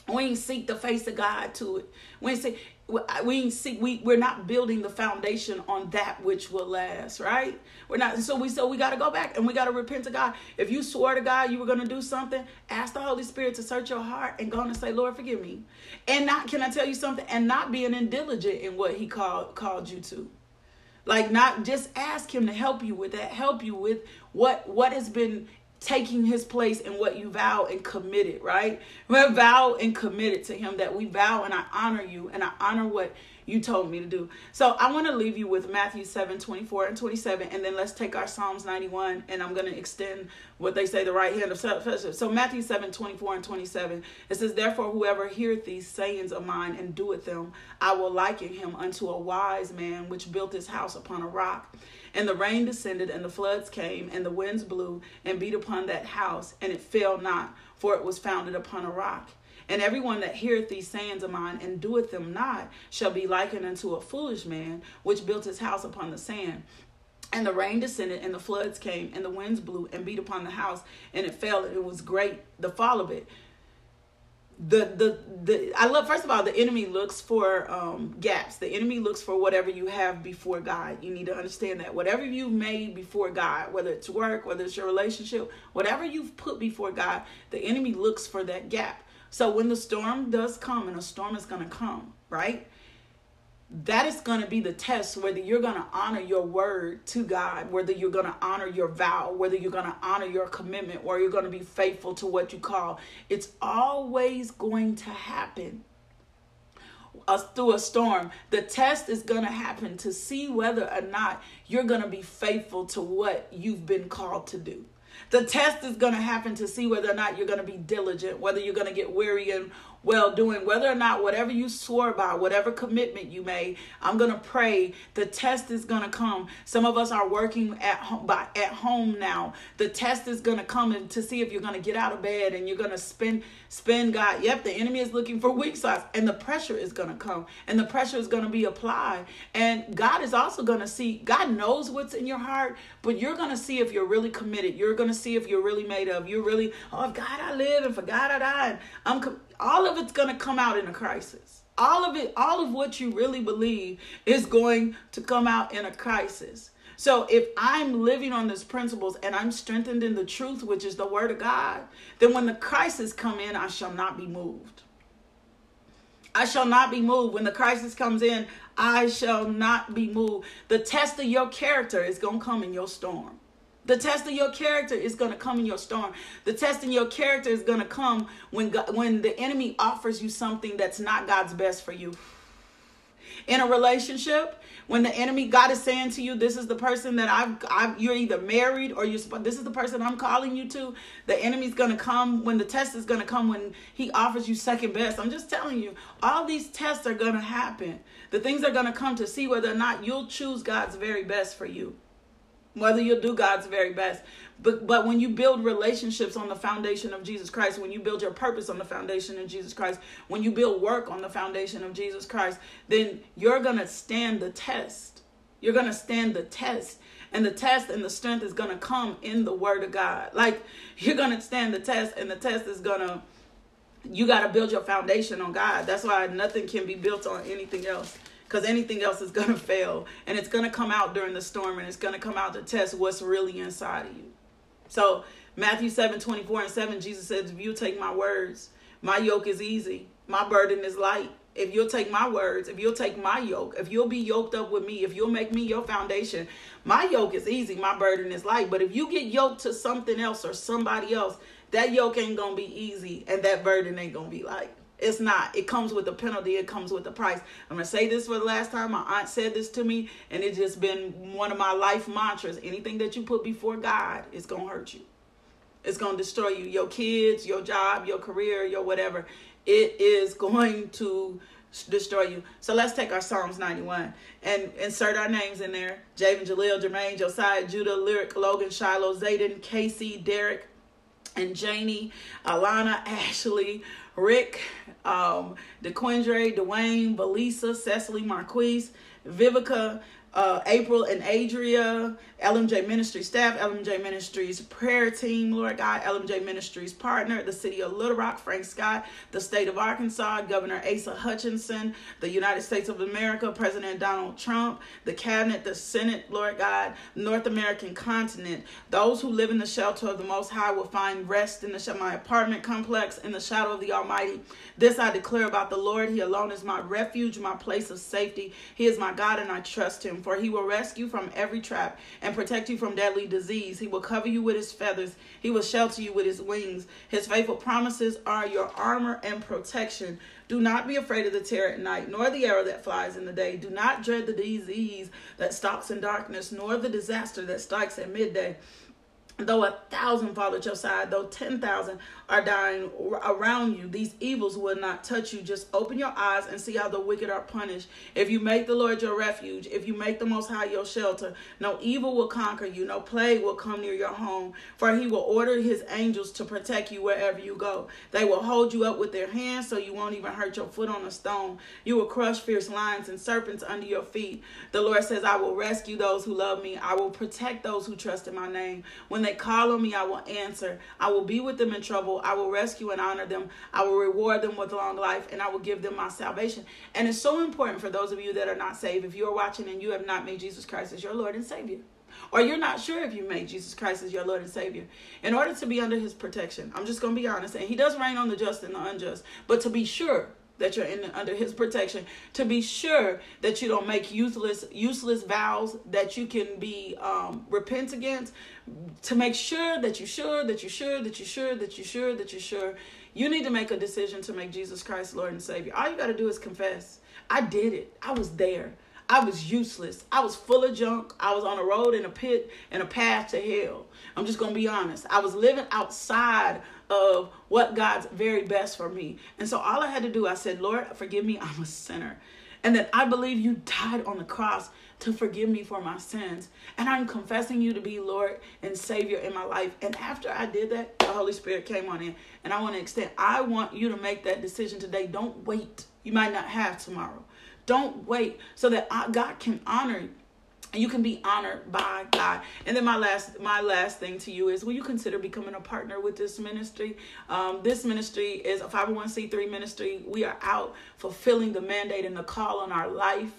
We ain't seek the face of God to it. We ain't see we ain't see we we're not building the foundation on that which will last, right? We're not so we so we gotta go back and we gotta repent to God. If you swore to God you were gonna do something, ask the Holy Spirit to search your heart and go and say, Lord, forgive me. And not can I tell you something? And not being indiligent in what he called called you to. Like not just ask him to help you with that, help you with what what has been taking his place in what you vow and committed, right? We're vow and committed to him that we vow and I honor you and I honor what you told me to do. So I want to leave you with Matthew 7, 24 and 27, and then let's take our Psalms 91 and I'm going to extend what they say the right hand of fellowship. So Matthew 7, 24 and 27, it says, Therefore whoever heareth these sayings of mine and doeth them, I will liken him unto a wise man which built his house upon a rock. And the rain descended, and the floods came, and the winds blew and beat upon that house, and it fell not, for it was founded upon a rock. And everyone that heareth these sayings of mine and doeth them not shall be likened unto a foolish man which built his house upon the sand. And the rain descended, and the floods came, and the winds blew and beat upon the house, and it fell, and it was great the fall of it the the the I love first of all the enemy looks for um gaps. The enemy looks for whatever you have before God. You need to understand that whatever you've made before God, whether it's work, whether it's your relationship, whatever you've put before God, the enemy looks for that gap. So when the storm does come and a storm is going to come, right? That is going to be the test whether you're going to honor your word to God, whether you're going to honor your vow, whether you're going to honor your commitment, or you're going to be faithful to what you call. It's always going to happen us through a storm. The test is going to happen to see whether or not you're going to be faithful to what you've been called to do. The test is going to happen to see whether or not you're going to be diligent, whether you're going to get weary and well doing, whether or not whatever you swore by, whatever commitment you made, I'm gonna pray. The test is gonna come. Some of us are working at home by at home now. The test is gonna come to see if you're gonna get out of bed and you're gonna spend spend God. Yep, the enemy is looking for weak spots, and the pressure is gonna come, and the pressure is gonna be applied. And God is also gonna see. God knows what's in your heart, but you're gonna see if you're really committed. You're gonna see if you're really made of. You're really, oh, if God I live and for God I die. I'm. All of it's going to come out in a crisis. All of it, all of what you really believe is going to come out in a crisis. So if I'm living on these principles and I'm strengthened in the truth, which is the word of God, then when the crisis come in, I shall not be moved. I shall not be moved. When the crisis comes in, I shall not be moved. The test of your character is going to come in your storm. The test of your character is going to come in your storm. The test in your character is going to come when God, when the enemy offers you something that's not God's best for you. In a relationship, when the enemy God is saying to you, "This is the person that I've, I've you're either married or you're this is the person I'm calling you to." The enemy's gonna come when the test is gonna come when he offers you second best. I'm just telling you, all these tests are gonna happen. The things are gonna come to see whether or not you'll choose God's very best for you whether you'll do God's very best. But but when you build relationships on the foundation of Jesus Christ, when you build your purpose on the foundation of Jesus Christ, when you build work on the foundation of Jesus Christ, then you're going to stand the test. You're going to stand the test. And the test and the strength is going to come in the word of God. Like you're going to stand the test and the test is going to you got to build your foundation on God. That's why nothing can be built on anything else because anything else is going to fail and it's going to come out during the storm and it's going to come out to test what's really inside of you. So, Matthew 7 24 and 7, Jesus says, If you take my words, my yoke is easy, my burden is light. If you'll take my words, if you'll take my yoke, if you'll be yoked up with me, if you'll make me your foundation, my yoke is easy, my burden is light. But if you get yoked to something else or somebody else, that yoke ain't gonna be easy and that burden ain't gonna be light. It's not. It comes with a penalty. It comes with a price. I'm to say this for the last time. My aunt said this to me, and it's just been one of my life mantras. Anything that you put before God is to hurt you. It's to destroy you. Your kids, your job, your career, your whatever. It is going to destroy you. So let's take our Psalms 91 and insert our names in there. Javen, Jaleel, Jermaine, Josiah, Judah, Lyric, Logan, Shiloh, Zayden, Casey, Derek, and Janie, Alana, Ashley, Rick, um, DeQuindre, Dwayne, Belisa, Cecily, Marquise, Vivica, uh, April and Adria, LMJ Ministries staff, LMJ Ministries prayer team, Lord God, LMJ Ministries partner, the city of Little Rock, Frank Scott, the state of Arkansas, Governor Asa Hutchinson, the United States of America, President Donald Trump, the cabinet, the Senate, Lord God, North American continent. Those who live in the shelter of the Most High will find rest in the my apartment complex in the shadow of the Almighty. This I declare about the Lord. He alone is my refuge, my place of safety. He is my God, and I trust him, for he will rescue from every trap and and protect you from deadly disease. He will cover you with his feathers. He will shelter you with his wings. His faithful promises are your armor and protection. Do not be afraid of the terror at night, nor the arrow that flies in the day. Do not dread the disease that stalks in darkness, nor the disaster that strikes at midday. Though a thousand fall at your side, though 10,000 are dying around you, these evils will not touch you. Just open your eyes and see how the wicked are punished. If you make the Lord your refuge, if you make the Most High your shelter, no evil will conquer you, no plague will come near your home. For he will order his angels to protect you wherever you go. They will hold you up with their hands so you won't even hurt your foot on a stone. You will crush fierce lions and serpents under your feet. The Lord says, I will rescue those who love me. I will protect those who trust in my name. When they call on me, I will answer. I will be with them in trouble. I will rescue and honor them. I will reward them with long life and I will give them my salvation. And it's so important for those of you that are not saved. If you're watching and you have not made Jesus Christ as your Lord and Savior, or you're not sure if you made Jesus Christ as your Lord and Savior, in order to be under his protection, I'm just going to be honest, and he does reign on the just and the unjust, but to be sure that you're in under his protection to be sure that you don't make useless useless vows that you can be um, repent against to make sure that you're sure that you're sure that you're sure that you're sure that you're sure you need to make a decision to make jesus christ lord and savior all you got to do is confess i did it i was there I was useless. I was full of junk. I was on a road in a pit and a path to hell. I'm just going to be honest. I was living outside of what God's very best for me. And so all I had to do, I said, Lord, forgive me. I'm a sinner. And that I believe you died on the cross to forgive me for my sins. And I'm confessing you to be Lord and Savior in my life. And after I did that, the Holy Spirit came on in. And I want to extend, I want you to make that decision today. Don't wait. You might not have tomorrow. Don't wait so that God can honor and you can be honored by God. And then my last my last thing to you is will you consider becoming a partner with this ministry? Um, this ministry is a 501c3 ministry. We are out fulfilling the mandate and the call on our life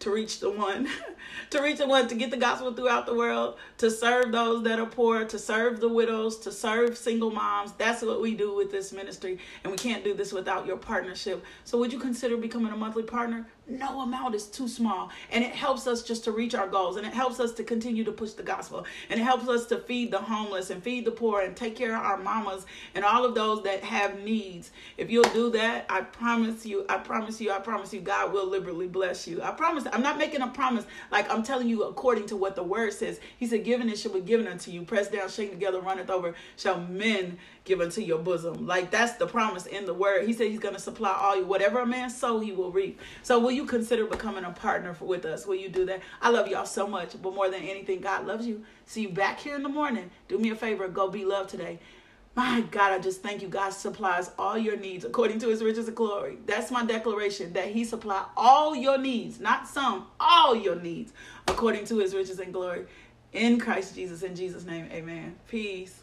to reach the one, to reach the one, to get the gospel throughout the world, to serve those that are poor, to serve the widows, to serve single moms. That's what we do with this ministry. And we can't do this without your partnership. So would you consider becoming a monthly partner? No amount is too small. And it helps us just to reach our goals. And it helps us to continue to push the gospel. And it helps us to feed the homeless and feed the poor and take care of our mamas and all of those that have needs. If you'll do that, I promise you, I promise you, I promise you, God will liberally bless you. I promise. I'm not making a promise like I'm telling you according to what the word says. He said, Given it shall be given unto you. Pressed down, shaken together, runneth over, shall men give unto your bosom. Like that's the promise in the word. He said he's going to supply all you. Whatever a man sow, he will reap. So will you consider becoming a partner for, with us? Will you do that? I love y'all so much. But more than anything, God loves you. See you back here in the morning. Do me a favor. Go be loved today. My God, I just thank you. God supplies all your needs according to his riches and glory. That's my declaration that he supply all your needs, not some, all your needs according to his riches and glory in Christ Jesus. In Jesus' name, amen. Peace.